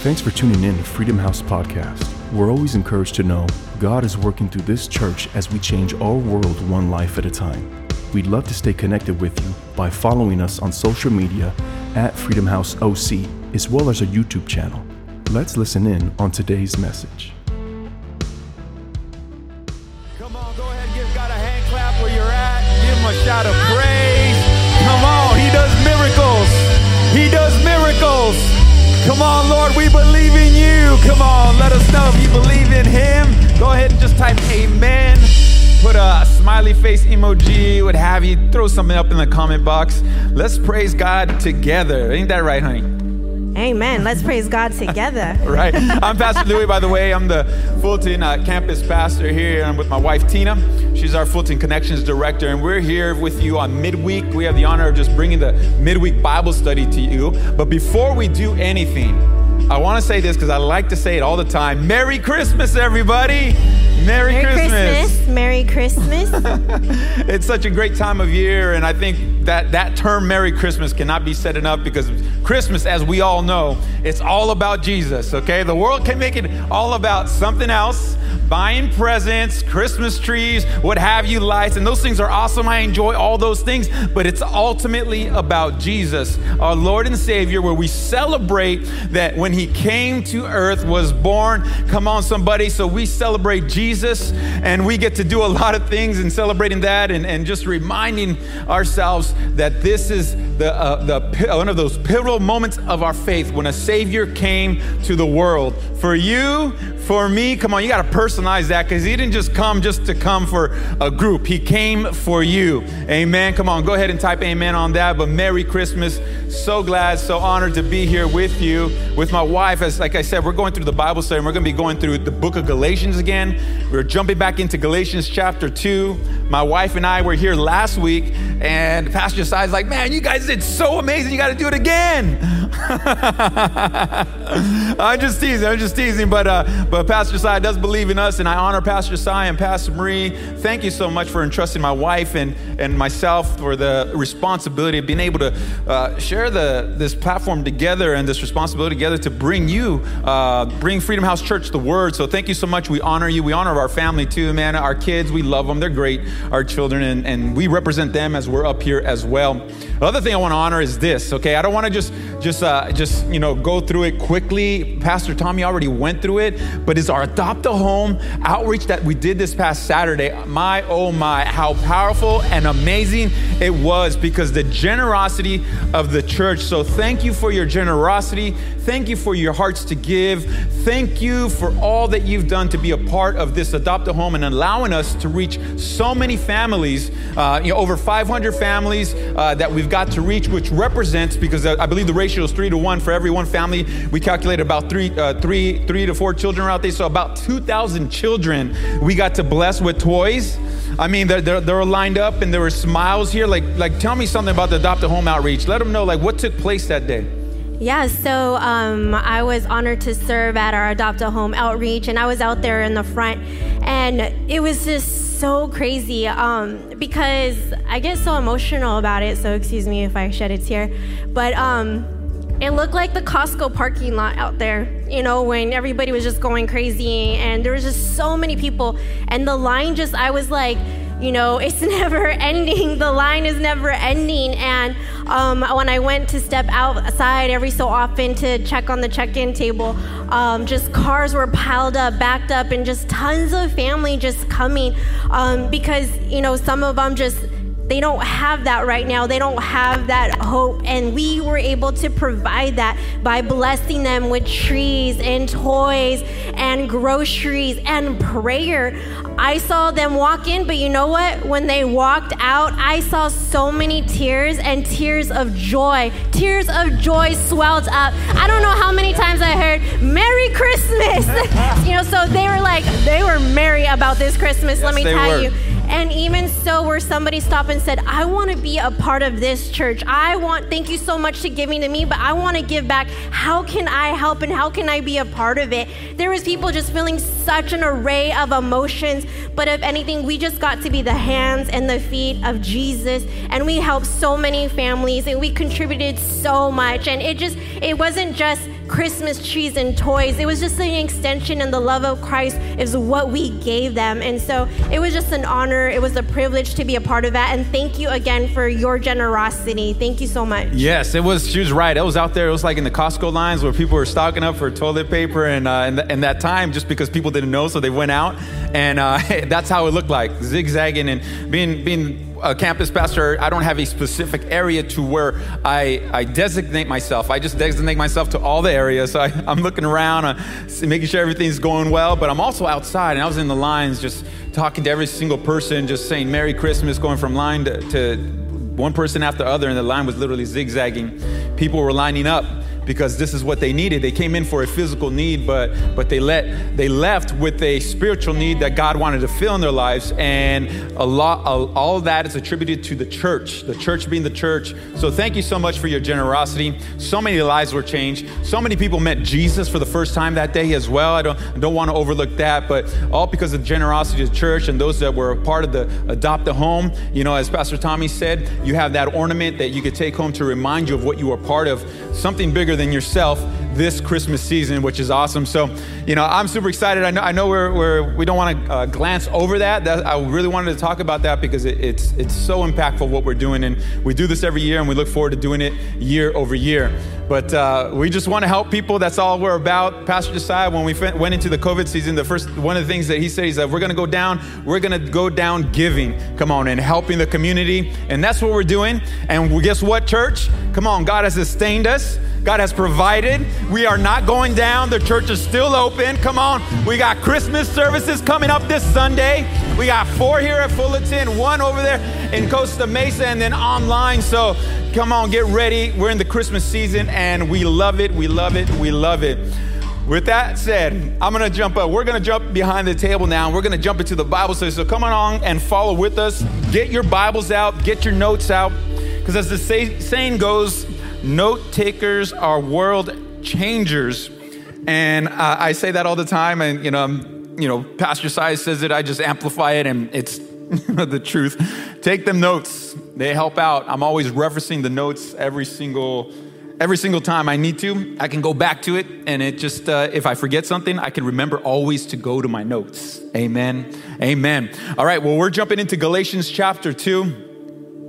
Thanks for tuning in to Freedom House Podcast. We're always encouraged to know God is working through this church as we change our world one life at a time. We'd love to stay connected with you by following us on social media at Freedom House OC, as well as our YouTube channel. Let's listen in on today's message. Come on, go ahead and give God a hand clap where you're at. Give him a shout of praise. Come on, he does miracles. He does miracles. Come on, Lord, we believe in you. Come on, let us know if you believe in him. Go ahead and just type amen. Put a smiley face emoji, what have you. Throw something up in the comment box. Let's praise God together. Ain't that right, honey? Amen. Let's praise God together. right. I'm Pastor Louis, by the way. I'm the Fullerton uh, campus pastor here. I'm with my wife, Tina. She's our Fullerton Connections director, and we're here with you on midweek. We have the honor of just bringing the midweek Bible study to you. But before we do anything, I want to say this because I like to say it all the time Merry Christmas, everybody! Merry, Merry Christmas. Christmas. Merry Christmas. it's such a great time of year, and I think that that term Merry Christmas cannot be said enough because Christmas, as we all know, it's all about Jesus, okay? The world can make it all about something else, buying presents, Christmas trees, what have you, lights, and those things are awesome. I enjoy all those things, but it's ultimately about Jesus, our Lord and Savior, where we celebrate that when He came to earth, was born. Come on, somebody. So we celebrate Jesus, and we get to do a lot of things in celebrating that and, and just reminding ourselves that this is the, uh, the one of those pivotal moments of our faith when a Savior came to the world. For you, for me, come on, you got to personalize that because He didn't just come just to come for a group. He came for you. Amen. Come on, go ahead and type amen on that. But Merry Christmas. So glad, so honored to be here with you, with my wife. As like I said, we're going through the Bible study and we're going to be going through the book of Galatians again. We're jumping back into Galatians chapter 2. My wife and I were here last week, and Pastor Josiah's like, Man, you guys did so amazing. You got to do it again. I'm just teasing. I'm just teasing. But, uh, but Pastor Sai does believe in us, and I honor Pastor Sai and Pastor Marie. Thank you so much for entrusting my wife and, and myself for the responsibility of being able to uh, share the, this platform together and this responsibility together to bring you, uh, bring Freedom House Church the word. So thank you so much. We honor you. We honor our family too, man. Our kids, we love them. They're great, our children, and, and we represent them as we're up here as well. The other thing I want to honor is this, okay? I don't want to just, just, uh, just, you know, go through it quickly. Pastor Tommy already went through it, but it's our Adopt a Home outreach that we did this past Saturday. My, oh my, how powerful and amazing it was because the generosity of the church. So thank you for your generosity. Thank you for your hearts to give. Thank you for all that you've done to be a part of this Adopt a Home and allowing us to reach so many families, uh, you know, over 500 families uh, that we've got to reach, which represents, because I believe the ratio three to one for every one family, we calculate about three, uh, three, three to four children out there. So about 2,000 children we got to bless with toys. I mean, they're lined up and there were smiles here. Like, like, tell me something about the Adopt a Home outreach. Let them know, like, what took place that day. Yeah, so um, I was honored to serve at our Adopt a Home outreach, and I was out there in the front, and it was just so crazy um, because I get so emotional about it. So excuse me if I shed a tear, but um, it looked like the Costco parking lot out there. You know, when everybody was just going crazy, and there was just so many people, and the line just I was like you know, it's never ending. The line is never ending. And um, when I went to step outside every so often to check on the check in table, um, just cars were piled up, backed up, and just tons of family just coming um, because, you know, some of them just they don't have that right now. They don't have that hope. And we were able to provide that by blessing them with trees and toys and groceries and prayer. I saw them walk in, but you know what? When they walked out, I saw so many tears and tears of joy. Tears of joy swelled up. I don't know how many times I heard, Merry Christmas. you know, so they were like, they were merry about this Christmas, Yes, let me tell were. you. And even so, where somebody stopped and said, I want to be a part of this church. I want, thank you so much to giving to me, but I want to give back. How can I help and how can I be a part of it? There was people just feeling such an array of emotions, but if anything, we just got to be the hands and the feet of Jesus. And we helped so many families and we contributed so much. And it just, it wasn't just Christmas trees and toys. It was just an extension, and the love of Christ is what we gave them. And so it was just an honor. It was a privilege to be a part of that. And thank you again for your generosity. Thank you so much. Yes, it was. She was right. It was out there. It was like in the Costco lines where people were stocking up for toilet paper, and uh, th- in that time, just because people didn't know, so they went out, and uh, that's how it looked like, zigzagging and being being a campus pastor, I don't have a specific area to where I, I designate myself. I just designate myself to all the areas. So I, am looking around, uh, making sure everything's going well, but I'm also outside and I was in the lines just talking to every single person, just saying Merry Christmas, going from line to, to one person after other, and the line was literally zigzagging. People were lining up because this is what they needed. They came in for a physical need, but but they let they left with a spiritual need that God wanted to fill in their lives, and a lot all that is attributed to the church, the church being the church. So thank you so much for your generosity. So many lives were changed. So many people met Jesus for the first time that day as well. I don't I don't want to overlook that, but all because of the generosity of the church and those that were part of the adopt a home. You know, as Pastor Tommy said, you have that ornament that you could take home to remind you of what you were part of, something bigger than yourself this Christmas season, which is awesome. So, you know, I'm super excited. I know, I know we're, we're, we don't want to uh, glance over that. that. I really wanted to talk about that because it, it's, it's so impactful what we're doing. And we do this every year and we look forward to doing it year over year. But uh, we just want to help people. That's all we're about. Pastor Josiah, when we went into the COVID season, the first one of the things that he said, he said, we're going to go down, we're going to go down giving. Come on, and helping the community. And that's what we're doing. And guess what, church? Come on, God has sustained us. God has provided. We are not going down. The church is still open. Come on. We got Christmas services coming up this Sunday. We got four here at Fullerton, one over there in Costa Mesa, and then online. So come on, get ready. We're in the Christmas season and we love it. We love it. We love it. With that said, I'm going to jump up. We're going to jump behind the table now. We're going to jump into the Bible study. So come on and follow with us. Get your Bibles out, get your notes out. Because as the say, saying goes, Note takers are world changers. And uh, I say that all the time. And, you know, you know, Pastor Size says it, I just amplify it, and it's the truth. Take them notes. They help out. I'm always referencing the notes every single every single time I need to. I can go back to it, and it just uh, if I forget something, I can remember always to go to my notes. Amen. Amen. All right. Well, we're jumping into Galatians chapter two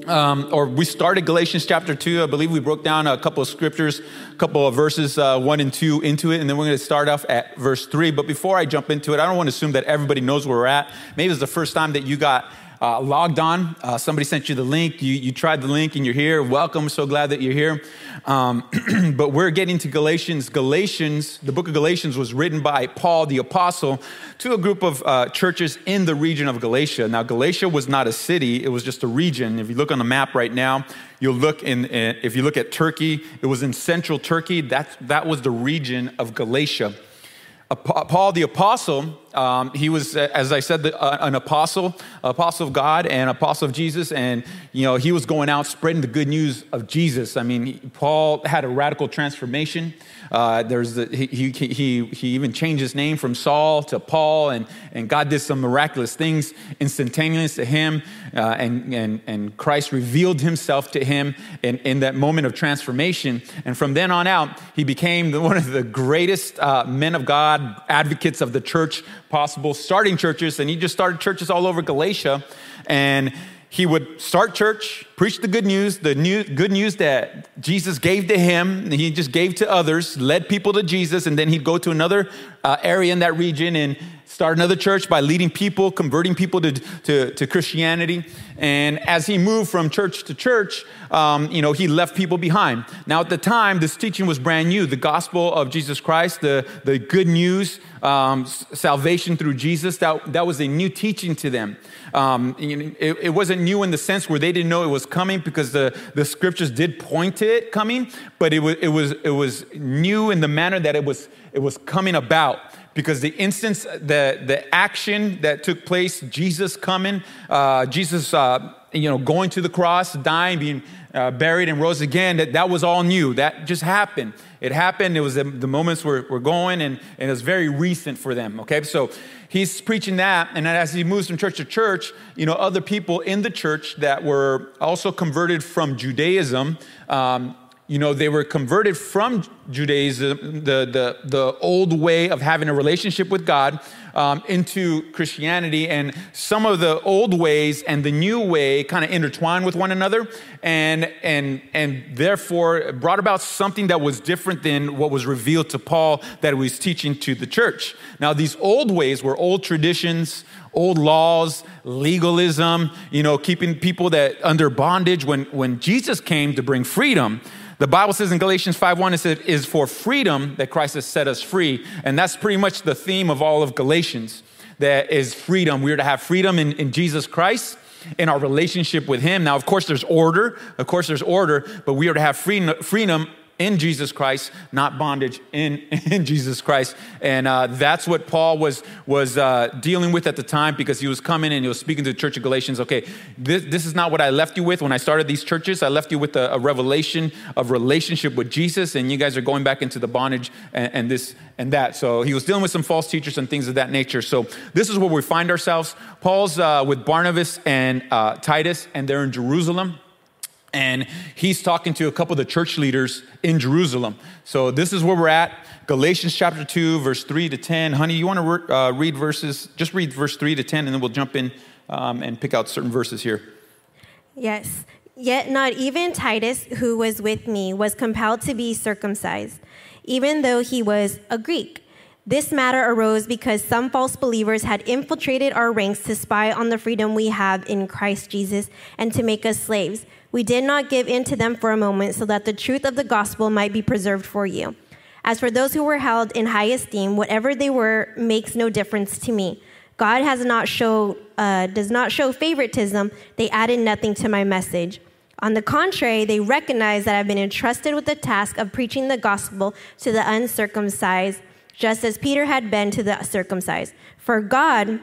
um, or we started Galatians chapter 2. I believe we broke down a couple of scriptures, a couple of verses, uh, 1 and 2 into it, and then we're going to start off at verse 3. But before I jump into it, I don't want to assume that everybody knows where we're at. Maybe it's the first time that you got uh, logged on. Uh, somebody sent you the link. You, you tried the link and you're here. Welcome. So glad that you're here. Um, but we're getting to Galatians. Galatians, the book of Galatians was written by Paul the apostle to a group of uh, churches in the region of Galatia. Now, Galatia was not a city, it was just a region. If you look on the map right now, you'll look in, if you look at Turkey, it was in central Turkey. That, that was the region of Galatia. Paul the apostle, um, he was, as I said, the, uh, an apostle, apostle of God and apostle of Jesus, and you know he was going out spreading the good news of Jesus. I mean, Paul had a radical transformation. Uh, there's the, he, he, he, he even changed his name from Saul to Paul, and, and God did some miraculous things instantaneous to him. Uh, and, and, and Christ revealed himself to him in, in that moment of transformation. And from then on out, he became one of the greatest uh, men of God, advocates of the church possible, starting churches. And he just started churches all over Galatia. And he would start church, preach the good news, the new, good news that Jesus gave to him, he just gave to others, led people to Jesus, and then he'd go to another uh, area in that region and start another church by leading people, converting people to, to, to Christianity. And as he moved from church to church, um, you know, he left people behind. Now, at the time, this teaching was brand new. The gospel of Jesus Christ, the, the good news, um, salvation through Jesus, that, that was a new teaching to them. Um, it, it, wasn't new in the sense where they didn't know it was coming because the, the scriptures did point to it coming, but it was, it, was, it was new in the manner that it was, it was coming about because the instance, the, the action that took place, Jesus coming, uh, Jesus, uh, you know, going to the cross, dying, being uh, buried, and rose again, that, that was all new. That just happened. It happened. It was the, the moments were, were going, and, and it was very recent for them. Okay, so he's preaching that and as he moves from church to church you know other people in the church that were also converted from judaism um, you know, they were converted from Judaism, the, the, the old way of having a relationship with God, um, into Christianity. And some of the old ways and the new way kind of intertwined with one another, and, and, and therefore brought about something that was different than what was revealed to Paul that he was teaching to the church. Now, these old ways were old traditions, old laws, legalism, you know, keeping people that under bondage when, when Jesus came to bring freedom. The Bible says in Galatians 5:1, it says, is for freedom that Christ has set us free. And that's pretty much the theme of all of Galatians. That is freedom. We are to have freedom in, in Jesus Christ in our relationship with him. Now, of course, there's order. Of course, there's order, but we are to have freedom, freedom in Jesus Christ, not bondage in, in Jesus Christ. And uh, that's what Paul was, was uh, dealing with at the time because he was coming and he was speaking to the church of Galatians. Okay, this, this is not what I left you with when I started these churches. I left you with a, a revelation of relationship with Jesus, and you guys are going back into the bondage and, and this and that. So he was dealing with some false teachers and things of that nature. So this is where we find ourselves. Paul's uh, with Barnabas and uh, Titus, and they're in Jerusalem and he's talking to a couple of the church leaders in Jerusalem. So this is where we're at. Galatians chapter 2, verse 3 to 10. Honey, you want to re- uh, read verses? Just read verse 3 to 10, and then we'll jump in um, and pick out certain verses here. Yes. Yet not even Titus, who was with me, was compelled to be circumcised, even though he was a Greek. This matter arose because some false believers had infiltrated our ranks to spy on the freedom we have in Christ Jesus and to make us slaves. We did not give in to them for a moment so that the truth of the gospel might be preserved for you. As for those who were held in high esteem, whatever they were makes no difference to me. God has not show, uh, does not show favoritism. They added nothing to my message. On the contrary, they recognize that I've been entrusted with the task of preaching the gospel to the uncircumcised, just as Peter had been to the circumcised. For God,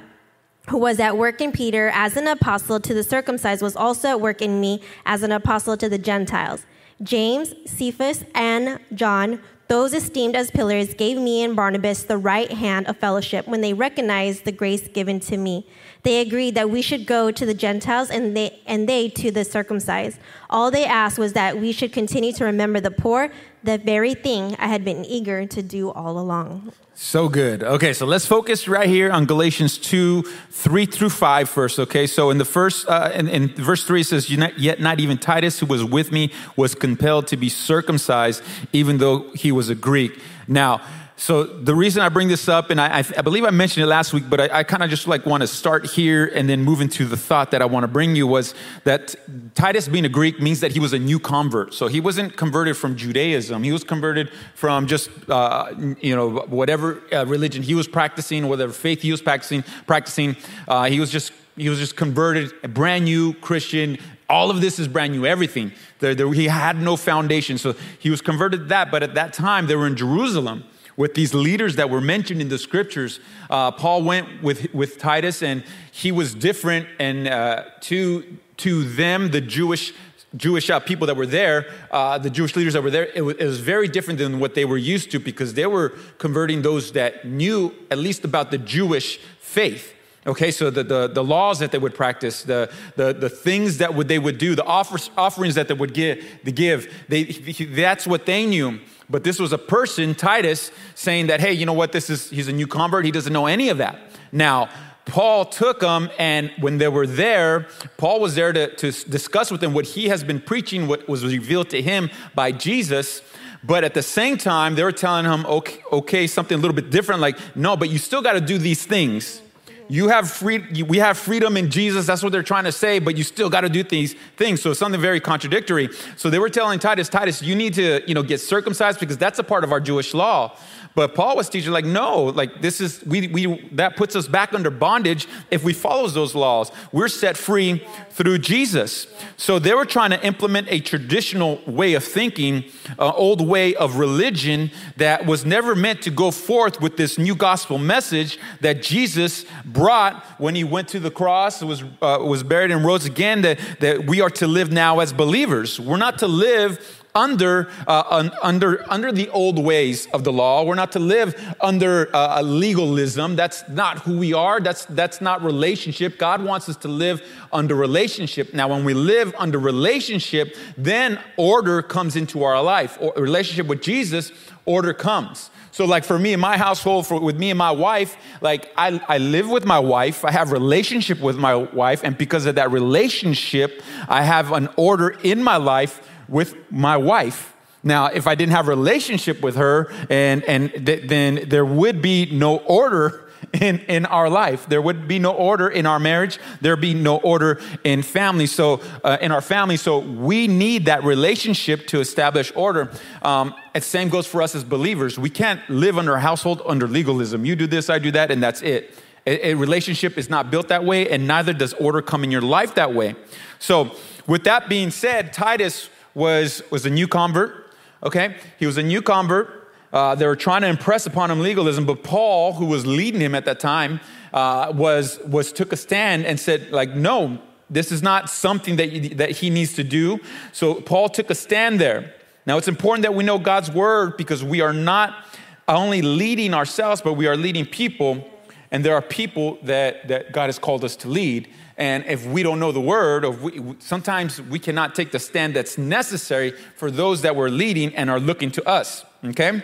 who was at work in Peter as an apostle to the circumcised, was also at work in me as an apostle to the Gentiles. James, Cephas, and John, those esteemed as pillars, gave me and Barnabas the right hand of fellowship when they recognized the grace given to me. They agreed that we should go to the Gentiles and they, and they to the circumcised. All they asked was that we should continue to remember the poor, the very thing I had been eager to do all along. So good. Okay, so let's focus right here on Galatians 2, 3 through 5 first, okay? So in the first, uh, in, in verse 3, it says, Yet not even Titus, who was with me, was compelled to be circumcised, even though he was a Greek. Now, so the reason I bring this up, and I, I believe I mentioned it last week, but I, I kind of just like want to start here and then move into the thought that I want to bring you was that Titus being a Greek means that he was a new convert. So he wasn't converted from Judaism. He was converted from just, uh, you know, whatever uh, religion he was practicing, whatever faith he was practicing, practicing. Uh, he was just, he was just converted, a brand new Christian, all of this is brand new, everything. There, there, he had no foundation. So he was converted to that, but at that time they were in Jerusalem with these leaders that were mentioned in the scriptures. Uh, Paul went with, with Titus, and he was different. And uh, to, to them, the Jewish Jewish uh, people that were there, uh, the Jewish leaders that were there, it was, it was, very different than what they were used to because they were converting those that knew at least about the Jewish faith. Okay, so the, the, the laws that they would practice, the, the, the things that would, they would do, the offers, offerings that they would give, give they, that's what they knew. But this was a person, Titus, saying that, hey, you know what, this is, he's a new convert, he doesn't know any of that. Now, Paul took them, and when they were there, Paul was there to, to discuss with them what he has been preaching, what was revealed to him by Jesus. But at the same time, they were telling him, okay, okay something a little bit different, like, no, but you still got to do these things you have free, we have freedom in Jesus. That's what they're trying to say, but you still got to do these things. So it's something very contradictory. So they were telling Titus, Titus, you need to, you know, get circumcised because that's a part of our Jewish law. But Paul was teaching, like, no, like this is we we that puts us back under bondage if we follow those laws. We're set free through Jesus. So they were trying to implement a traditional way of thinking, an old way of religion that was never meant to go forth with this new gospel message that Jesus brought when he went to the cross, was, uh, was buried, and rose again, that, that we are to live now as believers. We're not to live under, uh, under, under the old ways of the law. We're not to live under uh, legalism. That's not who we are. That's, that's not relationship. God wants us to live under relationship. Now, when we live under relationship, then order comes into our life. Or, relationship with Jesus, order comes. So, like for me in my household, for, with me and my wife, like I, I live with my wife, I have relationship with my wife, and because of that relationship, I have an order in my life with my wife. Now, if I didn't have a relationship with her, and, and th- then there would be no order in, in our life. There would be no order in our marriage. There'd be no order in family. So, uh, in our family, so we need that relationship to establish order. Um, and same goes for us as believers. We can't live under a household under legalism. You do this, I do that, and that's it. A, a relationship is not built that way, and neither does order come in your life that way. So, with that being said, Titus was, was a new convert, okay? He was a new convert. Uh, they were trying to impress upon him legalism, but Paul, who was leading him at that time, uh, was, was took a stand and said, like, no, this is not something that, you, that he needs to do. So Paul took a stand there. Now, it's important that we know God's word because we are not only leading ourselves, but we are leading people. And there are people that, that God has called us to lead. And if we don't know the word, or we, sometimes we cannot take the stand that's necessary for those that we're leading and are looking to us. Okay?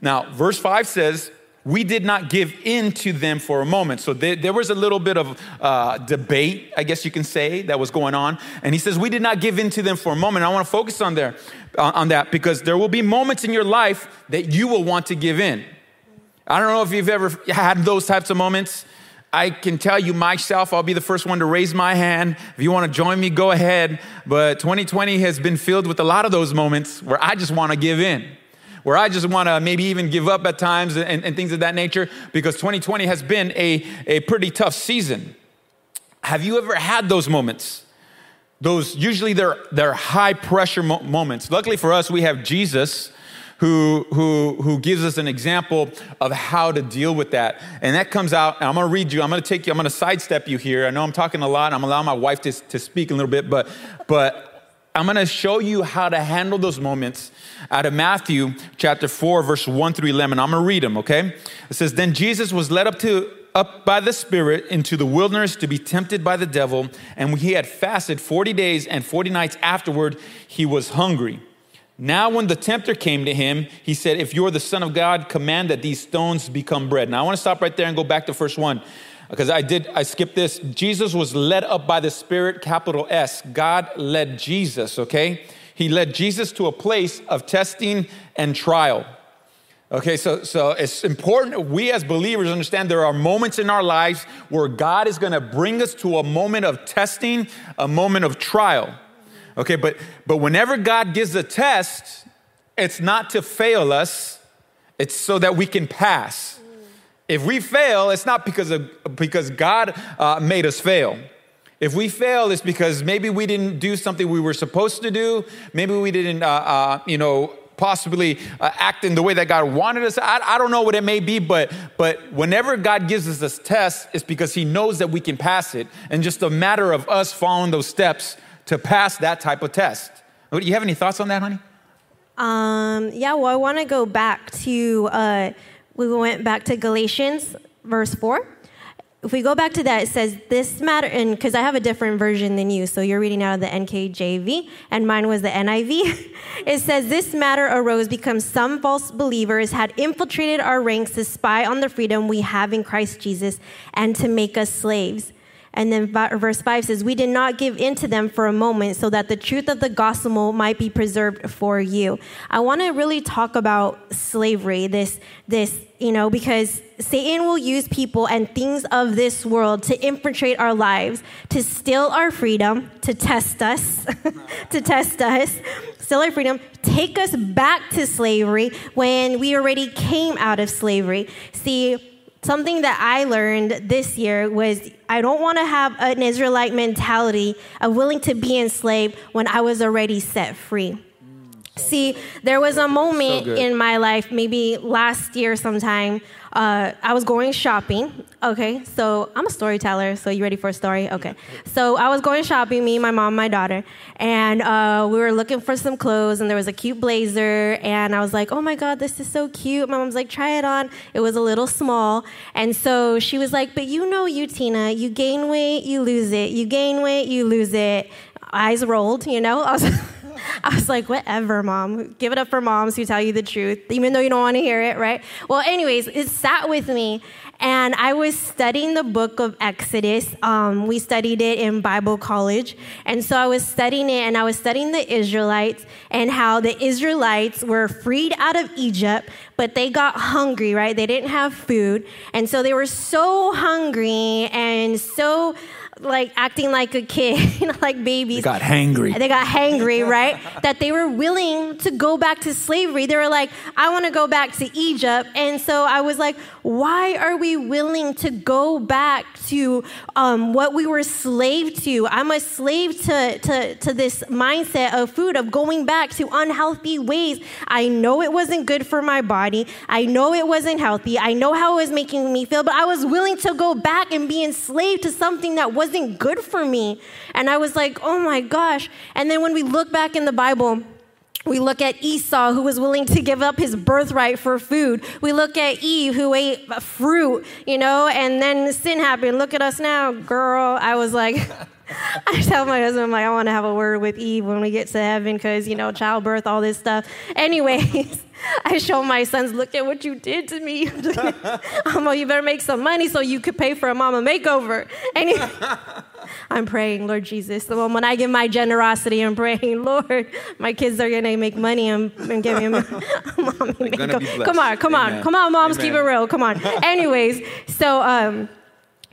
Now, verse 5 says, we did not give in to them for a moment. So there, there was a little bit of uh, debate, I guess you can say, that was going on. And he says, we did not give in to them for a moment. I want to focus on there, uh, on that, because there will be moments in your life that you will want to give in. I don't know if you've ever had those types of moments I can tell you myself, I'll be the first one to raise my hand. If you want to join me, go ahead. But 2020 has been filled with a lot of those moments where I just want to give in, where I just want to maybe even give up at times and, and, things of that nature, because 2020 has been a, a pretty tough season. Have you ever had those moments? Those usually they're, they're high pressure mo- moments. Luckily for us, we have Jesus who, who, who gives us an example of how to deal with that. And that comes out, I'm gonna read you, I'm gonna take you, I'm gonna sidestep you here. I know I'm talking a lot, I'm allowing my wife to, to speak a little bit, but, but I'm gonna show you how to handle those moments out of Matthew chapter 4, verse 1 through 11. I'm gonna read them, okay? It says, Then Jesus was led up to up by the Spirit into the wilderness to be tempted by the devil, and when he had fasted 40 days and 40 nights afterward, he was hungry. Now, when the tempter came to him, he said, If you're the Son of God, command that these stones become bread. Now, I want to stop right there and go back to first one because I did, I skipped this. Jesus was led up by the Spirit, capital S. God led Jesus, okay? He led Jesus to a place of testing and trial. Okay, so, so it's important we as believers understand there are moments in our lives where God is gonna bring us to a moment of testing, a moment of trial. Okay, but but whenever God gives a test, it's not to fail us, it's so that we can pass. If we fail, it's not because of because God uh, made us fail. If we fail, it's because maybe we didn't do something we were supposed to do. Maybe we didn't, uh, uh, you know, possibly uh, act in the way that God wanted us. I, I, don't know what it may be, but but whenever God gives us this test, it's because He knows that we can pass it, and just a matter of us following those steps to pass that type of test. Do you have any thoughts on that, honey? Um, yeah, well, I want to go back to, uh, we went back to Galatians, verse 4. If we go back to that, it says, This matter, and because I have a different version than you, so you're reading out of the NKJV, and mine was the NIV. it says, This matter arose because some false believers had infiltrated our ranks to spy on the freedom we have in Christ Jesus and to make us slaves. And then verse 5 says, We did not give in to them for a moment so that the truth of the gospel might be preserved for you. I want to really talk about slavery, this, this, you know, because Satan will use people and things of this world to infiltrate our lives, to steal our freedom, to test us, to test us, steal our freedom, take us back to slavery when we already came out of slavery. See, something that I learned this year was I don't want to have an Israelite mentality of willing to be enslaved when I was already set free. See, there was a moment good. in my life, maybe last year sometime. Uh, I was going shopping. Okay, so I'm a storyteller. So you ready for a story? Okay. So I was going shopping, me, my mom, my daughter, and uh, we were looking for some clothes, and there was a cute blazer, and I was like, "Oh my god, this is so cute." My mom's like, "Try it on." It was a little small, and so she was like, "But you know, you Tina, you gain weight, you lose it. You gain weight, you lose it." Eyes rolled, you know. I was. I was like, whatever, mom. Give it up for moms who tell you the truth, even though you don't want to hear it, right? Well, anyways, it sat with me. And I was studying the book of Exodus. Um, we studied it in Bible college. And so I was studying it, and I was studying the Israelites and how the Israelites were freed out of Egypt, but they got hungry, right? They didn't have food. And so they were so hungry and so like acting like a kid, you know, like babies. They Got hangry. They got hangry, right? that they were willing to go back to slavery. They were like, I want to go back to Egypt. And so I was like, why are we willing to go back to um, what we were slave to? I'm a slave to, to, to this mindset of food, of going back to unhealthy ways. I know it wasn't good for my body. I know it wasn't healthy. I know how it was making me feel, but I was willing to go back and be enslaved to something that wasn't good for me. And I was like, oh my gosh. And then when we look back in the Bible, we look at Esau, who was willing to give up his birthright for food. We look at Eve, who ate fruit, you know, and then sin happened. Look at us now, girl. I was like, I tell my husband, I'm like, I want to have a word with Eve when we get to heaven because, you know, childbirth, all this stuff. Anyways, I show my sons, look at what you did to me. I'm like, you better make some money so you could pay for a mama makeover. Anyway, I'm praying, Lord Jesus. So when I give my generosity, I'm praying, Lord, my kids are gonna make money and, and give me a mommy makeover. Come on, come on, come on, moms, keep it real. Come on. Anyways, so um,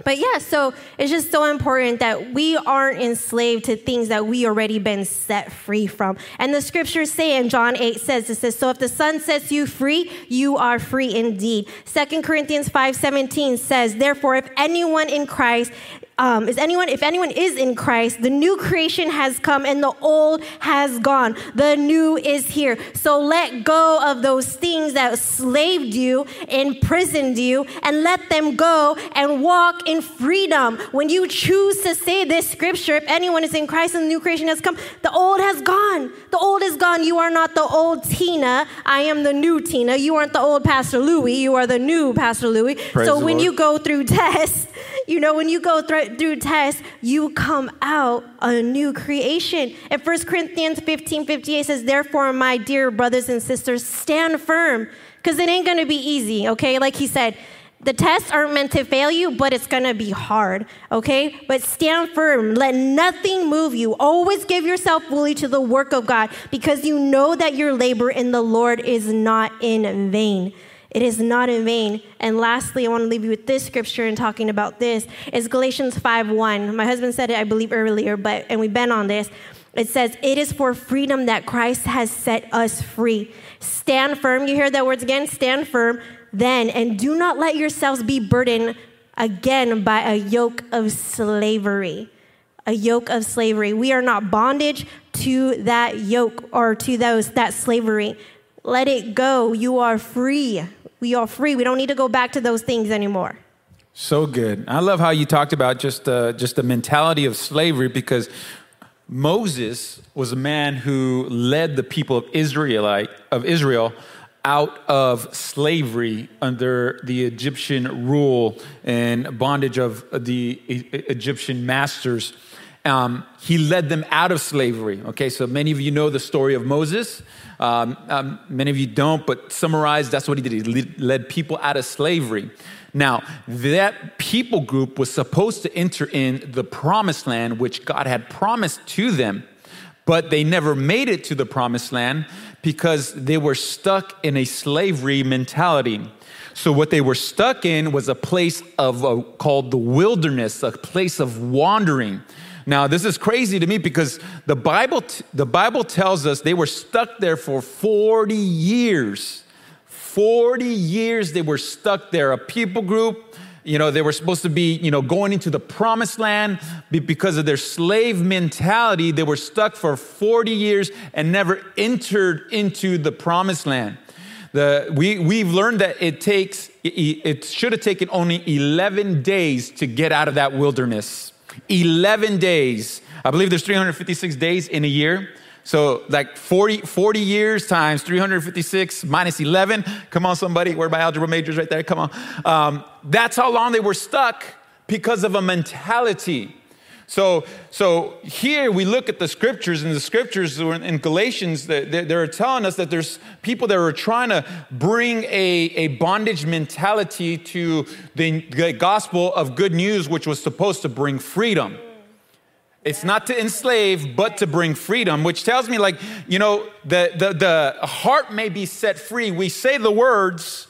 but yeah, so it's just so important that we aren't enslaved to things that we already been set free from. And the scriptures say in John 8 says, it says, so if the son sets you free, you are free indeed. Second Corinthians 5 17 says, therefore, if anyone in Christ um, is anyone if anyone is in christ the new creation has come and the old has gone. The new is here. So let go of those things that slaved you imprisoned you and let them go and walk in freedom. When you choose to say this scripture if anyone is in christ and the new creation has come the old has gone. The old is gone. You are not the old tina. I am the new tina. You aren't the old pastor louis. You are the new pastor louis. Praise so when Lord. you go through tests you know, when you go through, through tests, you come out a new creation. And 1 Corinthians 15 58 says, Therefore, my dear brothers and sisters, stand firm, because it ain't gonna be easy, okay? Like he said, the tests aren't meant to fail you, but it's gonna be hard, okay? But stand firm. Let nothing move you. Always give yourself fully to the work of God because you know that your labor in the Lord is not in vain. It is not in vain. And lastly, I want to leave you with this scripture and talking about this is Galatians 5:1. My husband said it, I believe, earlier, but and we've been on this. It says, It is for freedom that Christ has set us free. Stand firm. You hear that words again? Stand firm then, and do not let yourselves be burdened again by a yoke of slavery a yoke of slavery. We are not bondage to that yoke or to those that slavery. Let it go. You are free. We are free. We don't need to go back to those things anymore. So good. I love how you talked about just uh, just the mentality of slavery because Moses was a man who led the people of Israelite of Israel out of slavery under the Egyptian rule and bondage of the Egyptian masters. Um, he led them out of slavery. Okay, so many of you know the story of Moses. Um, um, many of you don't, but summarized, that's what he did. He led- people out of slavery. Now, that people group was supposed to enter in the promised land, which God had promised to them, but they never made it to the promised land because they were stuck in a slavery mentality. So, what they were stuck in was a place of uh, called the wilderness, a place of wandering. Now, this is crazy to me because the Bible, the Bible tells us they were stuck there for 40 years. 40 years they were stuck there, a people group you know, they were supposed to be, you know, going into the promised land because of their slave mentality. They were stuck for 40 years and never entered into the promised land. The, we, we've learned that it takes, it should have taken only 11 days to get out of that wilderness. 11 days. I believe there's 356 days in a year. So, like 40, 40 years times 356 minus 11. Come on, somebody. Where my algebra majors right there? Come on. Um, that's how long they were stuck because of a mentality. So, so here we look at the scriptures, and the scriptures in Galatians, they're telling us that there's people that are trying to bring a, a bondage mentality to the gospel of good news, which was supposed to bring freedom. It's not to enslave, but to bring freedom, which tells me, like, you know, the, the, the heart may be set free. We say the words,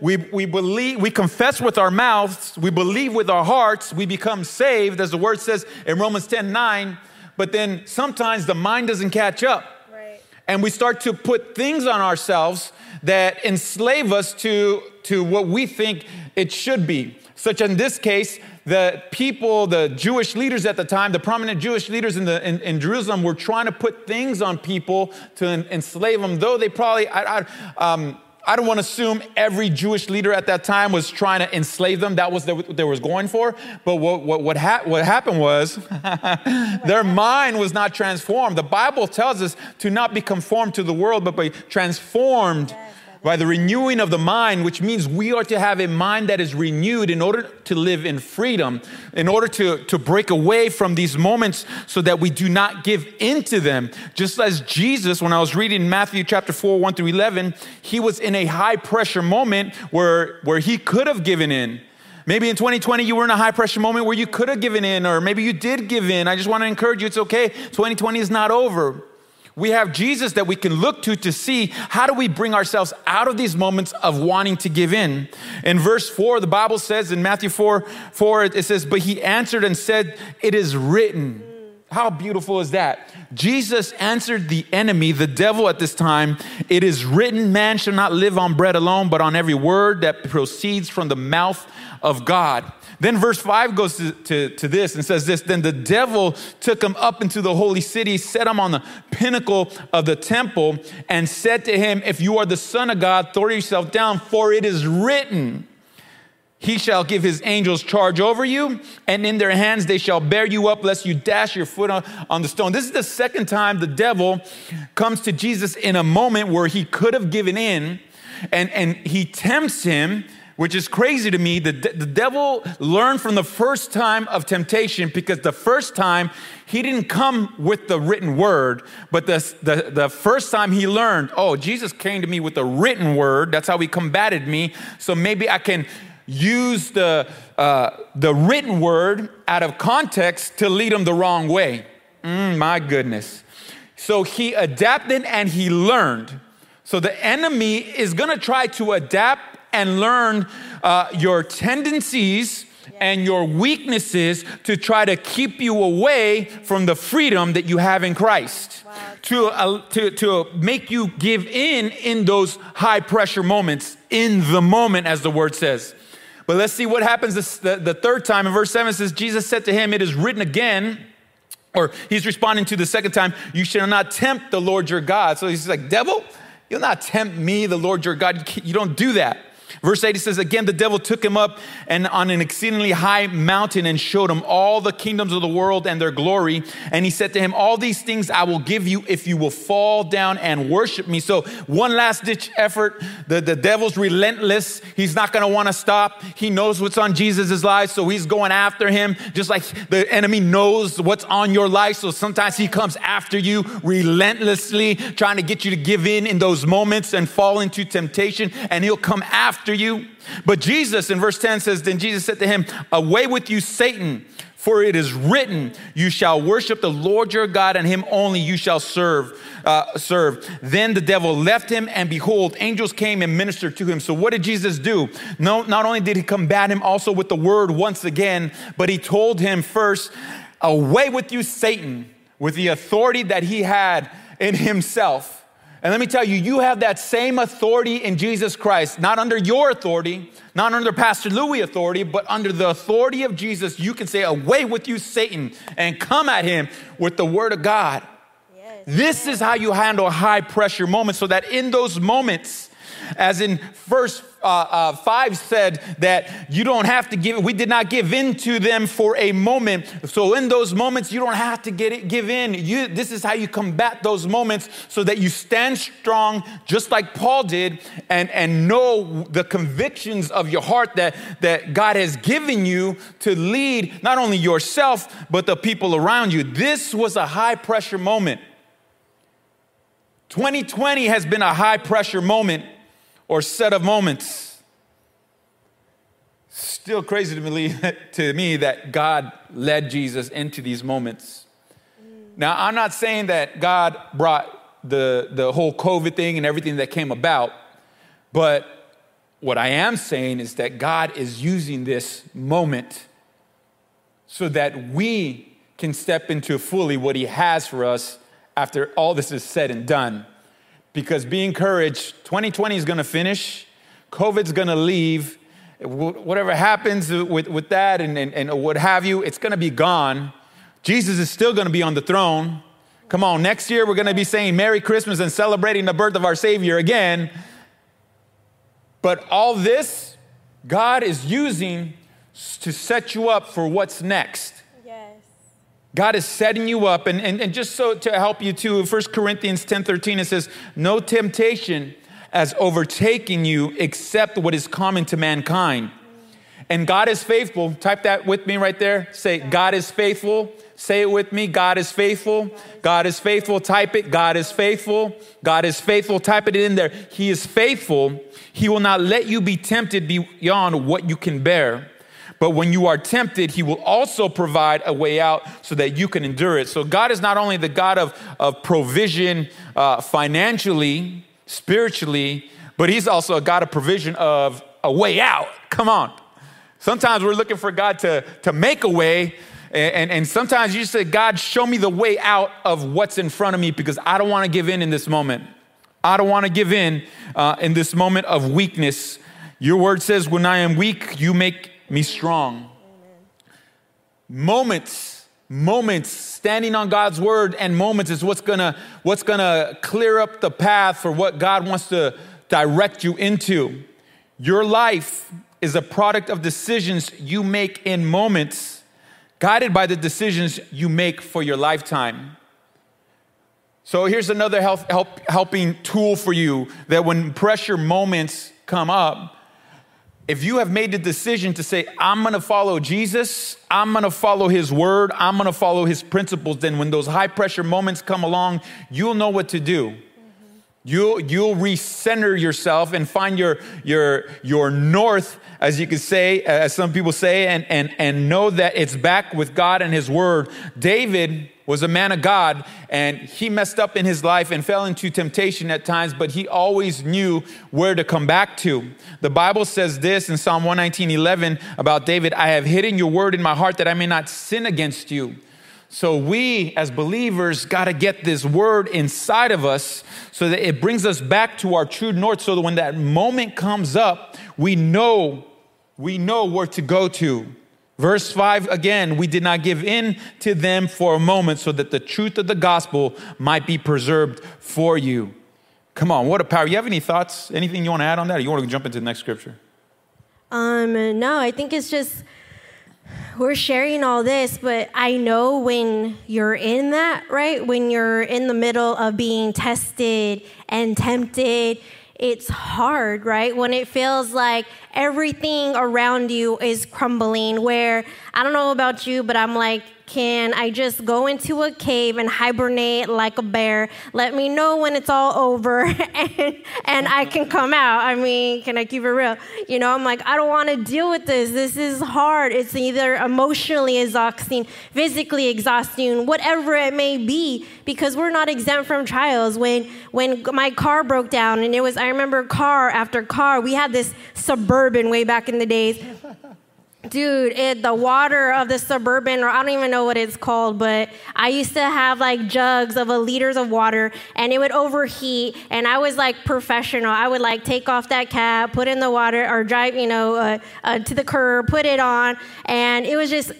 we, we believe, we confess with our mouths, we believe with our hearts, we become saved, as the word says in Romans 10 9. But then sometimes the mind doesn't catch up. Right. And we start to put things on ourselves that enslave us to, to what we think it should be. Such in this case, the people, the Jewish leaders at the time, the prominent Jewish leaders in, the, in, in Jerusalem were trying to put things on people to enslave them, though they probably, I, I, um, I don't want to assume every Jewish leader at that time was trying to enslave them. That was what they was going for. But what, what, what, ha- what happened was their mind was not transformed. The Bible tells us to not be conformed to the world, but be transformed by the renewing of the mind, which means we are to have a mind that is renewed in order to live in freedom, in order to, to break away from these moments so that we do not give into them. Just as Jesus, when I was reading Matthew chapter 4, 1 through 11, he was in a high pressure moment where, where he could have given in. Maybe in 2020 you were in a high pressure moment where you could have given in, or maybe you did give in. I just want to encourage you, it's okay. 2020 is not over. We have Jesus that we can look to to see how do we bring ourselves out of these moments of wanting to give in. In verse 4, the Bible says in Matthew 4, 4, it says, But he answered and said, It is written. How beautiful is that? Jesus answered the enemy, the devil at this time, It is written, man shall not live on bread alone, but on every word that proceeds from the mouth of God. Then verse 5 goes to, to, to, this and says this Then the devil took him up into the holy city, set him on the pinnacle of the temple, and said to him, If you are the Son of God, throw yourself down, for it is written, He shall give His angels charge over you, and in their hands they shall bear you up, lest you dash your foot on, on the stone. This is the second time the devil comes to Jesus in a moment where he could have given in, and, and he tempts him which is crazy to me. The, the devil learned from the first time of temptation because the first time he didn't come with the written word, but the, the, the first time he learned, oh, Jesus came to me with the written word. That's how he combated me. So maybe I can use the, uh, the written word out of context to lead him the wrong way. Mm, my goodness. So he adapted and he learned. So the enemy is going to try to adapt and learn uh, your tendencies and your weaknesses to try to keep you away from the freedom that you have in Christ. Wow. To, uh, to, to make you give in in those high pressure moments, in the moment, as the word says. But let's see what happens this, the, the third time. In verse 7 says, Jesus said to him, It is written again, or he's responding to the second time, You shall not tempt the Lord your God. So he's like, Devil, you'll not tempt me, the Lord your God. You don't do that. Verse 80 says, Again, the devil took him up and on an exceedingly high mountain and showed him all the kingdoms of the world and their glory. And he said to him, All these things I will give you if you will fall down and worship me. So, one last ditch effort. The, the devil's relentless. He's not going to want to stop. He knows what's on Jesus' life, so he's going after him, just like the enemy knows what's on your life. So, sometimes he comes after you relentlessly, trying to get you to give in in those moments and fall into temptation. And he'll come after you. But Jesus in verse 10 says, Then Jesus said to him, Away with you, Satan, for it is written, You shall worship the Lord your God, and him only you shall serve. Uh, serve. Then the devil left him, and behold, angels came and ministered to him. So, what did Jesus do? No, not only did he combat him also with the word once again, but he told him first, Away with you, Satan, with the authority that he had in himself And let me tell you, you have that same authority in Jesus Christ, not under your authority, not under Pastor Louis' authority, but under the authority of Jesus. You can say, Away with you, Satan, and come at him with the word of God. Yes. This is how you handle high pressure moments so that in those moments, as in verse uh, uh, 5 said that you don't have to give, we did not give in to them for a moment. So in those moments, you don't have to get it, give in. You, this is how you combat those moments so that you stand strong, just like Paul did, and, and know the convictions of your heart that, that God has given you to lead not only yourself, but the people around you. This was a high pressure moment. 2020 has been a high pressure moment or set of moments. Still crazy to to me that God led Jesus into these moments. Now, I'm not saying that God brought the, the whole COVID thing and everything that came about, but what I am saying is that God is using this moment so that we can step into fully what He has for us after all this is said and done because be encouraged 2020 is going to finish covid's going to leave whatever happens with, with that and, and, and what have you it's going to be gone. Jesus is still going to be on the throne. Come on next year we're going to be saying merry christmas and celebrating the birth of our savior again. But all this god is using to set you up for what's next God is setting you up. And, and, and just so to help you too, 1 Corinthians 10 13, it says, No temptation has overtaken you except what is common to mankind. And God is faithful. Type that with me right there. Say, God is faithful. Say it with me. God is faithful. God is faithful. Type it. God is faithful. God is faithful. Type it in there. He is faithful. He will not let you be tempted beyond what you can bear. But when you are tempted, He will also provide a way out so that you can endure it. So God is not only the God of, of provision uh, financially, spiritually, but He's also a God of provision of a way out. Come on. Sometimes we're looking for God to, to make a way. And, and, sometimes you say, God, show me the way out of what's in front of me because I don't want to give in in this moment. I don't want to give in uh, in this moment of weakness. Your word says, when I am weak, you make me strong. Moments, moments standing on God's word and moments is what's gonna what's gonna clear up the path for what God wants to direct you into. Your life is a product of decisions you make in moments, guided by the decisions you make for your lifetime. So here's another help, help, helping tool for you that when pressure moments come up, if you have made the decision to say, I'm gonna follow Jesus, I'm gonna follow his word, I'm gonna follow his principles, then when those high pressure moments come along, you'll know what to do. You'll, you'll recenter yourself and find your, your, your north, as you could say, as some people say, and, and, and know that it's back with God and His Word. David was a man of God and he messed up in his life and fell into temptation at times, but he always knew where to come back to. The Bible says this in Psalm 119 11 about David I have hidden your word in my heart that I may not sin against you. So we as believers got to get this word inside of us so that it brings us back to our true north so that when that moment comes up, we know we know where to go to. Verse 5 again, we did not give in to them for a moment so that the truth of the gospel might be preserved for you. Come on, what a power. You have any thoughts? Anything you want to add on that? Or you want to jump into the next scripture? Um, no, I think it's just we're sharing all this, but I know when you're in that, right? When you're in the middle of being tested and tempted, it's hard, right? When it feels like everything around you is crumbling, where I don't know about you, but I'm like, can I just go into a cave and hibernate like a bear? Let me know when it's all over and, and I can come out. I mean, can I keep it real? You know, I'm like, I don't want to deal with this. This is hard. It's either emotionally exhausting, physically exhausting, whatever it may be, because we're not exempt from trials. When when my car broke down and it was, I remember car after car, we had this suburban way back in the days dude, it, the water of the suburban, or I don't even know what it's called, but I used to have like jugs of a liters of water and it would overheat. And I was like professional. I would like take off that cap, put in the water, or drive, you know, uh, uh, to the curb, put it on. And it was just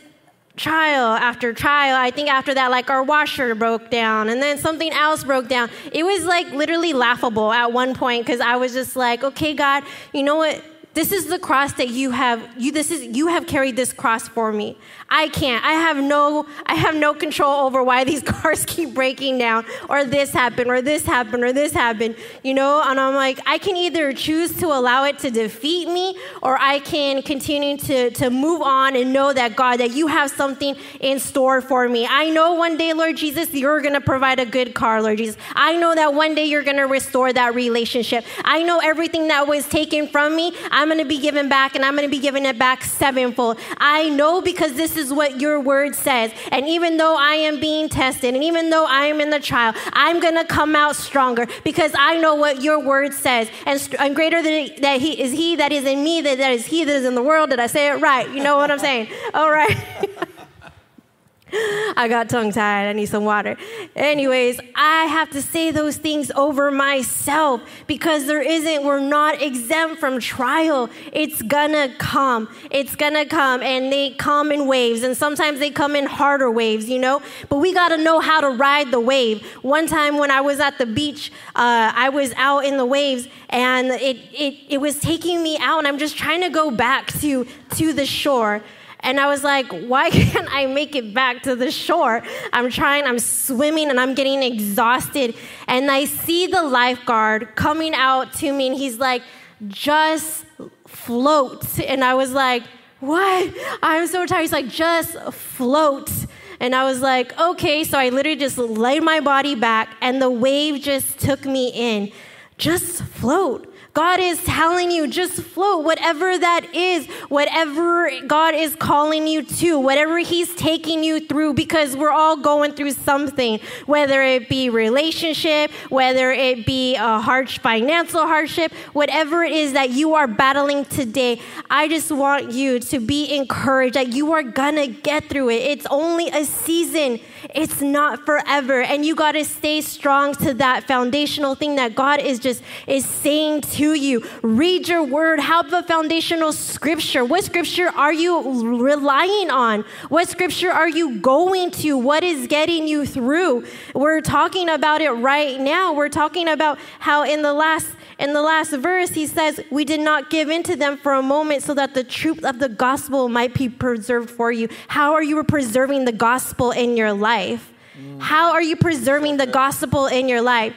trial after trial. I think after that, like our washer broke down and then something else broke down. It was like literally laughable at one point because I was just like, okay, God, you know what? This is the cross that you have you this is you have carried this cross for me. I can't. I have no I have no control over why these cars keep breaking down or this happened or this happened or this happened. You know, and I'm like I can either choose to allow it to defeat me or I can continue to to move on and know that God that you have something in store for me. I know one day, Lord Jesus, you're going to provide a good car, Lord Jesus. I know that one day you're going to restore that relationship. I know everything that was taken from me, I'm going to be given back and I'm going to be giving it back sevenfold. I know because this is what your word says. And even though I am being tested and even though I am in the trial, I'm going to come out stronger because I know what your word says. And, and greater than that he is he that is in me than that is he that is in the world. Did I say it right? You know what I'm saying? All right. I got tongue tied. I need some water. Anyways, I have to say those things over myself because there isn't, we're not exempt from trial. It's gonna come. It's gonna come. And they come in waves. And sometimes they come in harder waves, you know? But we gotta know how to ride the wave. One time when I was at the beach, uh, I was out in the waves and it, it, it was taking me out. And I'm just trying to go back to, to the shore. And I was like, why can't I make it back to the shore? I'm trying, I'm swimming, and I'm getting exhausted. And I see the lifeguard coming out to me, and he's like, just float. And I was like, what? I'm so tired. He's like, just float. And I was like, okay. So I literally just laid my body back, and the wave just took me in. Just float. God is telling you just float, whatever that is, whatever God is calling you to, whatever He's taking you through, because we're all going through something, whether it be relationship, whether it be a harsh financial hardship, whatever it is that you are battling today. I just want you to be encouraged that you are gonna get through it. It's only a season, it's not forever. And you gotta stay strong to that foundational thing that God is just is saying to you. Read your word. Have a foundational scripture. What scripture are you relying on? What scripture are you going to? What is getting you through? We're talking about it right now. We're talking about how in the last in the last verse he says, "We did not give in to them for a moment so that the truth of the gospel might be preserved for you." How are you preserving the gospel in your life? How are you preserving the gospel in your life?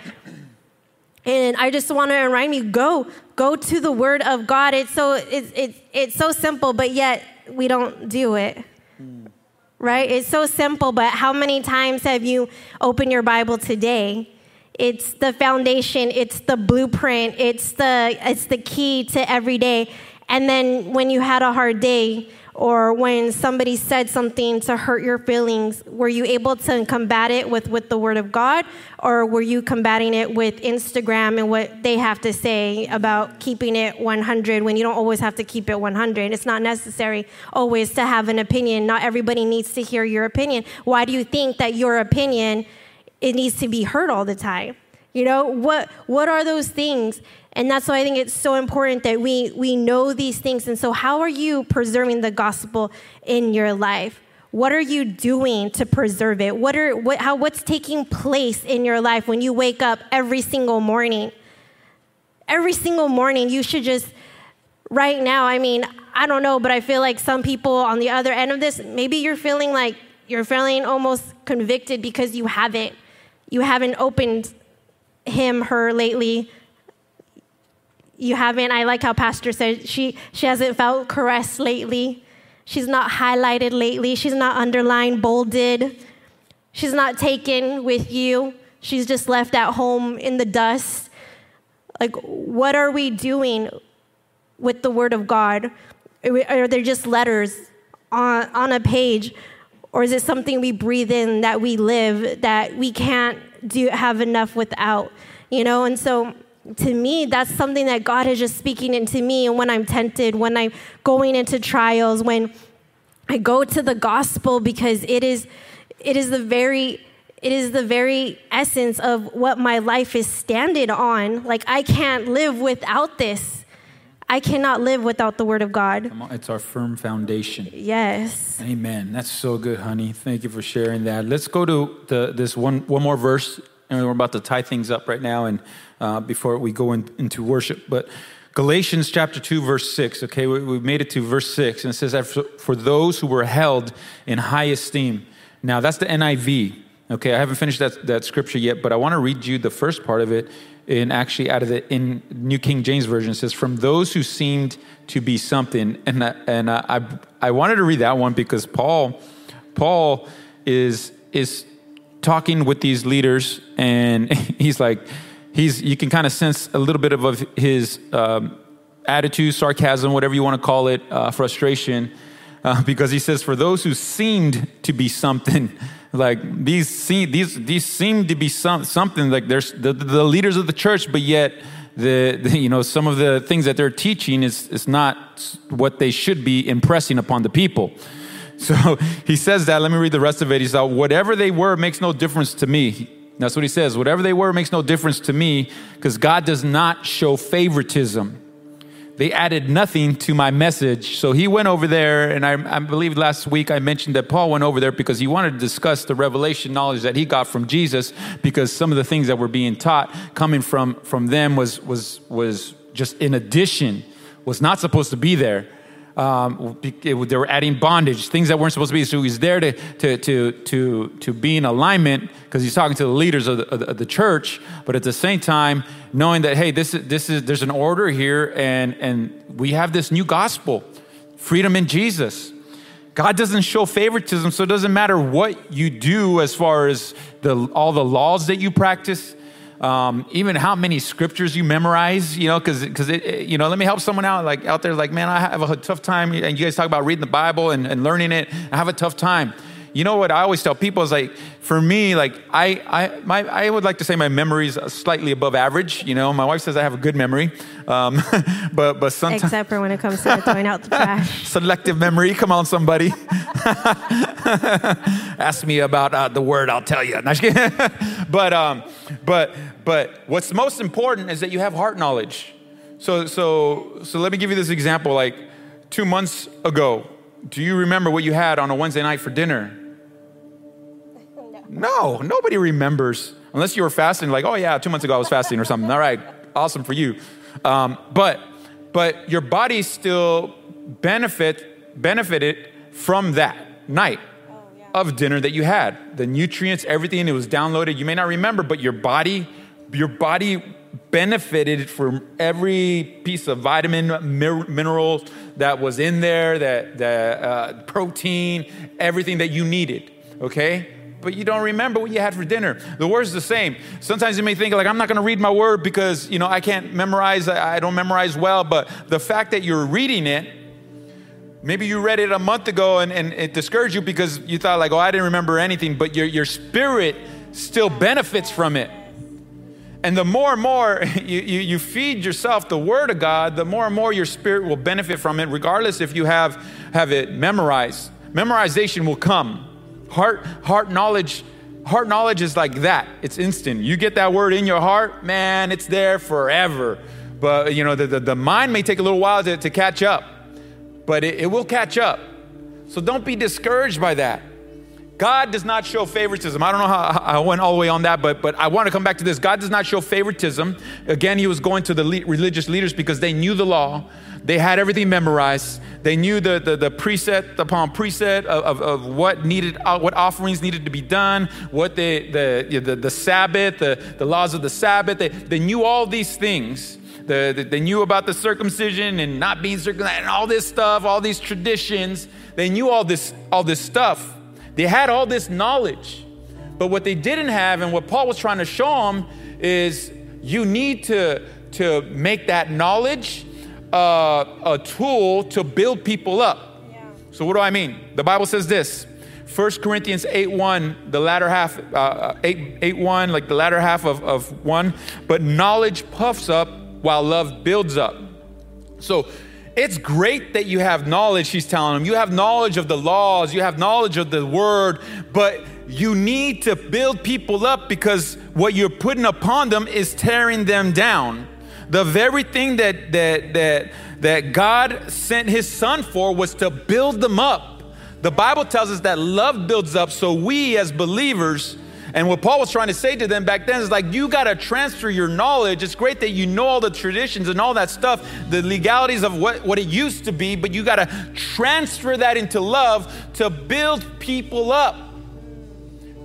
And I just want to remind you go go to the word of God. It's so it's it's it's so simple, but yet we don't do it. Right? It's so simple, but how many times have you opened your Bible today? It's the foundation, it's the blueprint, it's the it's the key to every day. And then when you had a hard day, or when somebody said something to hurt your feelings, were you able to combat it with, with the Word of God, or were you combating it with Instagram and what they have to say about keeping it 100 when you don't always have to keep it 100? It's not necessary always to have an opinion. Not everybody needs to hear your opinion. Why do you think that your opinion it needs to be heard all the time? You know, what what are those things? And that's why I think it's so important that we, we know these things. And so, how are you preserving the gospel in your life? What are you doing to preserve it? What are, what, how, what's taking place in your life when you wake up every single morning? Every single morning, you should just, right now, I mean, I don't know, but I feel like some people on the other end of this, maybe you're feeling like you're feeling almost convicted because you haven't. You haven't opened him, her lately you haven't. I like how Pastor said she, she hasn't felt caressed lately. She's not highlighted lately. She's not underlined, bolded. She's not taken with you. She's just left at home in the dust. Like, what are we doing with the Word of God? Are they just letters on, on a page? Or is it something we breathe in, that we live, that we can't do, have enough without? You know, and so to me, that's something that God is just speaking into me. And when I'm tempted, when I'm going into trials, when I go to the gospel, because it is, it is the very, it is the very essence of what my life is standing on. Like I can't live without this. I cannot live without the word of God. It's our firm foundation. Yes. Amen. That's so good, honey. Thank you for sharing that. Let's go to the, this one, one more verse, and we're about to tie things up right now, and uh, before we go in, into worship. But Galatians chapter 2, verse 6, okay, we, we made it to verse 6, and it says that for, for those who were held in high esteem. Now, that's the NIV. Okay, I haven't finished that, that scripture yet, but I want to read you the first part of it in actually out of the in New King James Version. Says, "From those who seemed to be something," and and I I wanted to read that one because Paul Paul is is talking with these leaders, and he's like he's you can kind of sense a little bit of, of his um, attitude, sarcasm, whatever you want to call it, uh, frustration, uh, because he says, "For those who seemed to be something." like these seem these these seem to be some, something like there's the, the leaders of the church but yet the, the, you know some of the things that they're teaching is is not what they should be impressing upon the people. So he says that let me read the rest of it. He said whatever they were makes no difference to me. That's what he says. Whatever they were makes no difference to me because god does not show favoritism they added nothing to my message. So he went over there, and I, I, believe last week I mentioned that Paul went over there because he wanted to discuss the revelation knowledge that he got from Jesus, because some of the things that were being taught coming from, from them was, was, was just in addition, was not supposed to be there. Um, they were adding bondage, things that weren't supposed to be. So he's there to, to, to, to, to be in alignment because he's talking to the leaders of the, of the, church, but at the same time, knowing that, hey, this is, this is, there's an order here and, and we have this new gospel, freedom in Jesus. God doesn't show favoritism, so it doesn't matter what you do as far as the, all the laws that you practice um, even how many scriptures you memorize, you know, because because you know, let me help someone out like out there, like man, I have a tough time, and you guys talk about reading the Bible and, and learning it. I have a tough time. You know what I always tell people is like, for me, like I, I, my, I would like to say my memory is slightly above average. You know, my wife says I have a good memory, um, but but sometimes except for when it comes to throwing out the trash. Selective memory. Come on, somebody. Ask me about uh, the word, I'll tell you. but um, but but what's most important is that you have heart knowledge. So so so let me give you this example. Like two months ago, do you remember what you had on a Wednesday night for dinner? No, nobody remembers unless you were fasting. Like, oh yeah, two months ago I was fasting or something. All right, awesome for you. Um, but but your body still benefit benefited from that night of dinner that you had. The nutrients, everything, it was downloaded. You may not remember, but your body your body benefited from every piece of vitamin, minerals that was in there, that the uh, protein, everything that you needed. Okay, but you don't remember what you had for dinner. The word's the same. Sometimes you may think like I'm not going to read my word because you know I can't memorize. I don't memorize well. But the fact that you're reading it, maybe you read it a month ago and, and it discouraged you because you thought like, oh, I didn't remember anything. But your your spirit still benefits from it. And the more and more you, you, you, feed yourself the Word of God, the more and more your spirit will benefit from it, regardless if you have, have it memorized. Memorization will come. Heart, heart knowledge, heart knowledge is like that. It's instant. You get that word in your heart, man, it's there forever. But you know, the, the, the mind may take a little while to, to catch up, but it, it will catch up. So don't be discouraged by that. God does not show favoritism. I don't know how I went all the way on that, but, but I want to come back to this. God does not show favoritism. Again, he was going to the le- religious leaders because they knew the law. They had everything memorized. They knew the, the, the precept upon precept of, of, of, what needed, uh, what offerings needed to be done, what the, the, the, the Sabbath, the, the laws of the Sabbath. They, they knew all these things. The, the, they knew about the circumcision and not being circumcised and all this stuff, all these traditions. They knew all this, all this stuff. They had all this knowledge, but what they didn't have, and what Paul was trying to show them, is you need to, to make that knowledge uh, a tool to build people up. Yeah. So, what do I mean? The Bible says this 1 Corinthians 8 1, the latter half, uh, 8, 8 1, like the latter half of, of 1. But knowledge puffs up while love builds up. So it's great that you have knowledge, he's telling them. You have knowledge of the laws, you have knowledge of the word, but you need to build people up because what you're putting upon them is tearing them down. The very thing that that that that God sent his son for was to build them up. The Bible tells us that love builds up, so we as believers and what Paul was trying to say to them back then is like, you got to transfer your knowledge. It's great that you know all the traditions and all that stuff, the legalities of what, what it used to be, but you got to transfer that into love to build people up.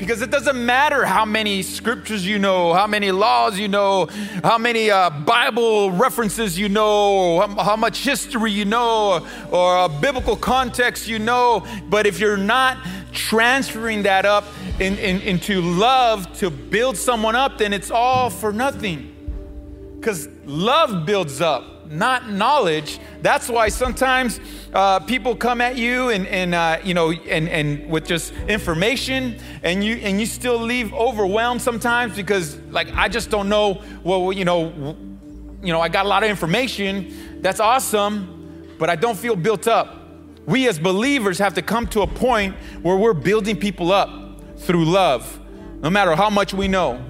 Because it doesn't matter how many scriptures you know, how many laws you know, how many uh, Bible references you know, how, how, much history you know, or, a biblical context you know. But if you're not transferring that up in, in, into love to build someone up, then it's all for nothing. Because love builds up, not knowledge. That's why sometimes uh, people come at you and, and uh, you know and, and with just information, and you and you still leave overwhelmed sometimes because like I just don't know. Well, you know, you know I got a lot of information. That's awesome, but I don't feel built up. We as believers have to come to a point where we're building people up through love, no matter how much we know.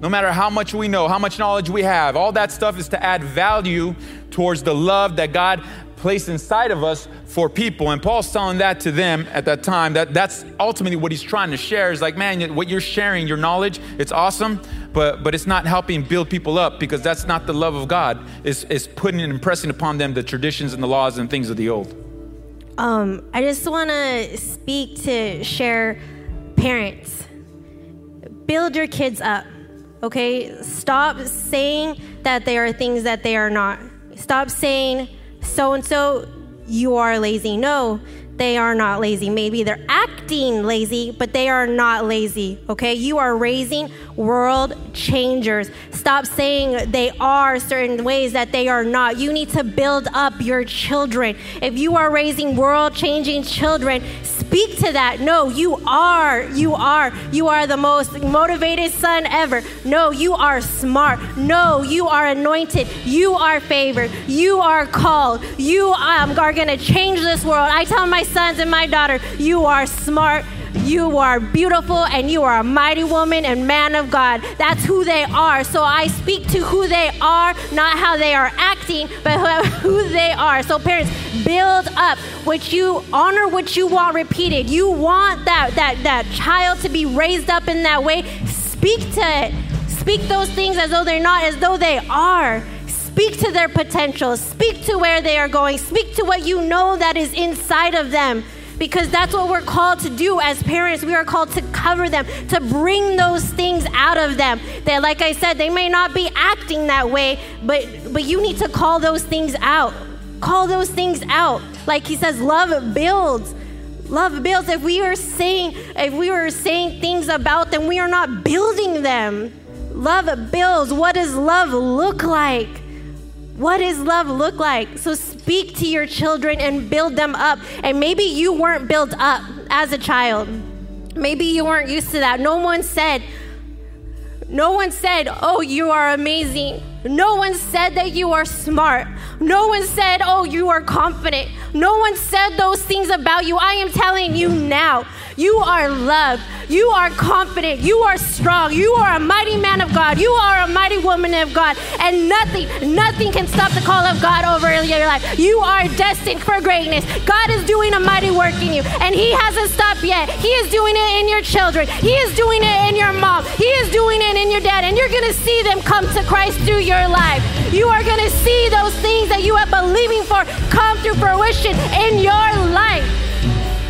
No matter how much we know, how much knowledge we have, all that stuff is to add value towards the love that God placed inside of us for people. And Paul's telling that to them at that time. That that's ultimately what he's trying to share. Is like, man, what you're sharing, your knowledge, it's awesome, but but it's not helping build people up because that's not the love of God. It's, it's putting and impressing upon them the traditions and the laws and things of the old. Um, I just want to speak to share parents. Build your kids up, okay? Stop saying that they are things that they are not. Stop saying, so and so, you are lazy. No, they are not lazy. Maybe they're acting lazy, but they are not lazy, okay? You are raising world changers. Stop saying they are certain ways that they are not. You need to build up your children. If you are raising world changing children, speak to that. No, you are. You are. You are the most motivated son ever. No, you are smart. No, you are anointed. You are favored. You are called. You um, are going to change this world. I tell my sons and my daughter, you are smart. You are beautiful and you are a mighty woman and man of God. That's who they are. So I speak to who they are, not how they are acting, but who they are. So parents, build up what you honor what you want repeated. You want that that that child to be raised up in that way. Speak to it. Speak those things as though they're not, as though they are. Speak to their potential. Speak to where they are going. Speak to what you know that is inside of them because that's what we're called to do as parents. We are called to cover them, to bring those things out of them. That, like I said, they may not be acting that way, but but you need to call those things out. Call those things out. Like he says, love builds. Love builds. If we are saying, if we are saying things about them, we are not building them. Love builds. What does love look like? What does love look like? So speak to your children and build them up. And maybe you weren't built up as a child. Maybe you weren't used to that. No one said, no one said, Oh, you are amazing. No one said that you are smart. No one said, Oh, you are confident. No one said those things about you. I am telling you now. You are loved. You are confident. You are strong. You are a mighty man of God. You are a mighty woman of God. And nothing, nothing can stop the call of God over your life. You are destined for greatness. God is doing a mighty work in you. And He hasn't stopped yet. He is doing it in your children. He is doing it in your mom. He is doing it in your dad. And you're going to see them come to Christ through your life. You are going to see those things that you have believing for come to fruition in your life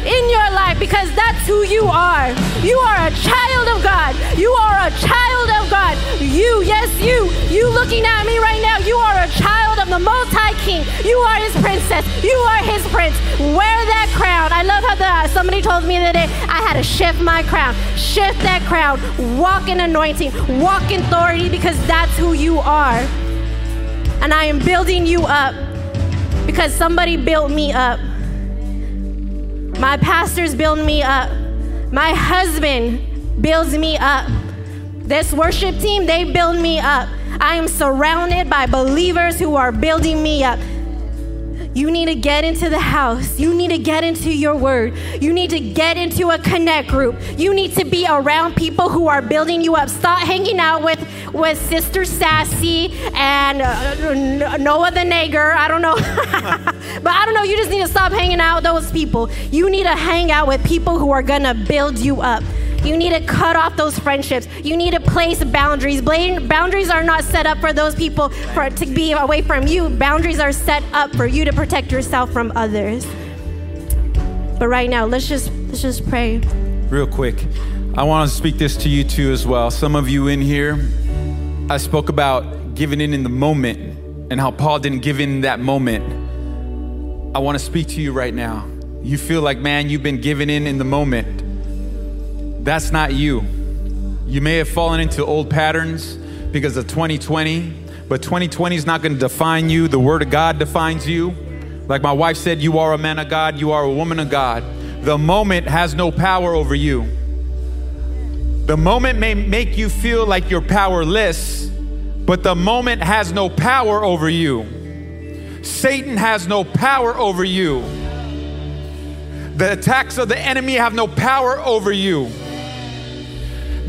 in your life because that's who you are. You are a child of God. You are a child of God. You, yes, you, you looking at me right now, you are a child of the Most High King. You are his princess. You are his prince. Wear that crown. Told me the other day I had to shift my crown. Shift that crown. Walk in anointing. Walk in authority because that's who you are. And I am building you up because somebody built me up. My pastors build me up. My husband builds me up. This worship team, they build me up. I am surrounded by believers who are building me up. You need to get into the house. You need to get into your word. You need to get into a connect group. You need to be around people who are building you up. Stop hanging out with, with Sister Sassy and uh, Noah the Nager. I don't know. but I don't know. You just need to stop hanging out with those people. You need to hang out with people who are going to build you up. You need to cut off those friendships. You need to place boundaries. Boundaries are not set up for those people for to be away from you. Boundaries are set up for you to protect yourself from others. But right now, let's just let's just pray. Real quick, I want to speak this to you too as well. Some of you in here, I spoke about giving in in the moment and how Paul didn't give in that moment. I want to speak to you right now. You feel like, man, you've been giving in in the moment that's not you. You may have fallen into old patterns because of 2020, but 2020 is not going to define you. The Word of God defines you. Like my wife said, you are a man of God, you are a woman of God. The moment has no power over you. The moment may make you feel like you're powerless, but the moment has no power over you. Satan has no power over you. The attacks of the enemy have no power over you.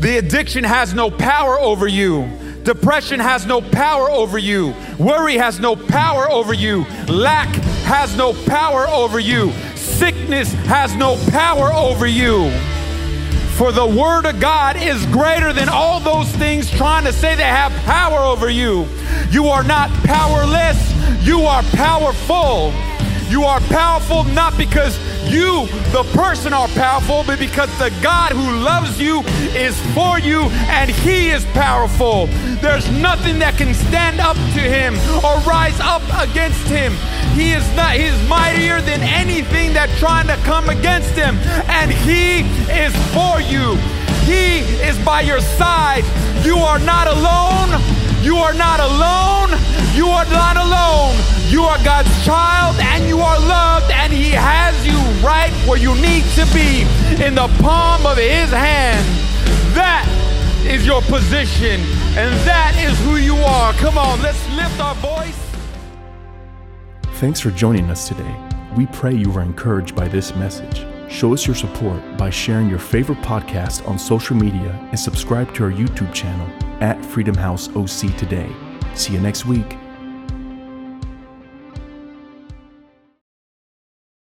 The addiction has no power over you. Depression has no power over you. Worry has no power over you. Lack has no power over you. Sickness has no power over you. For the Word of God is greater than all those things trying to say they have power over you. You are not powerless, you are powerful. You are powerful not because you, the person, are powerful, but because the God who loves you is for you and He is powerful. There's nothing that can stand up to Him or rise up against Him. He is not, He is mightier than anything that's trying to come against Him, and He is for you. He is by your side. You are not alone. You are not alone. You are not alone. You are God's child and you are loved, and He has you right where you need to be in the palm of His hand. That is your position, and that is who you are. Come on, let's lift our voice. Thanks for joining us today. We pray you were encouraged by this message. Show us your support by sharing your favorite podcast on social media and subscribe to our YouTube channel at Freedom House OC today. See you next week.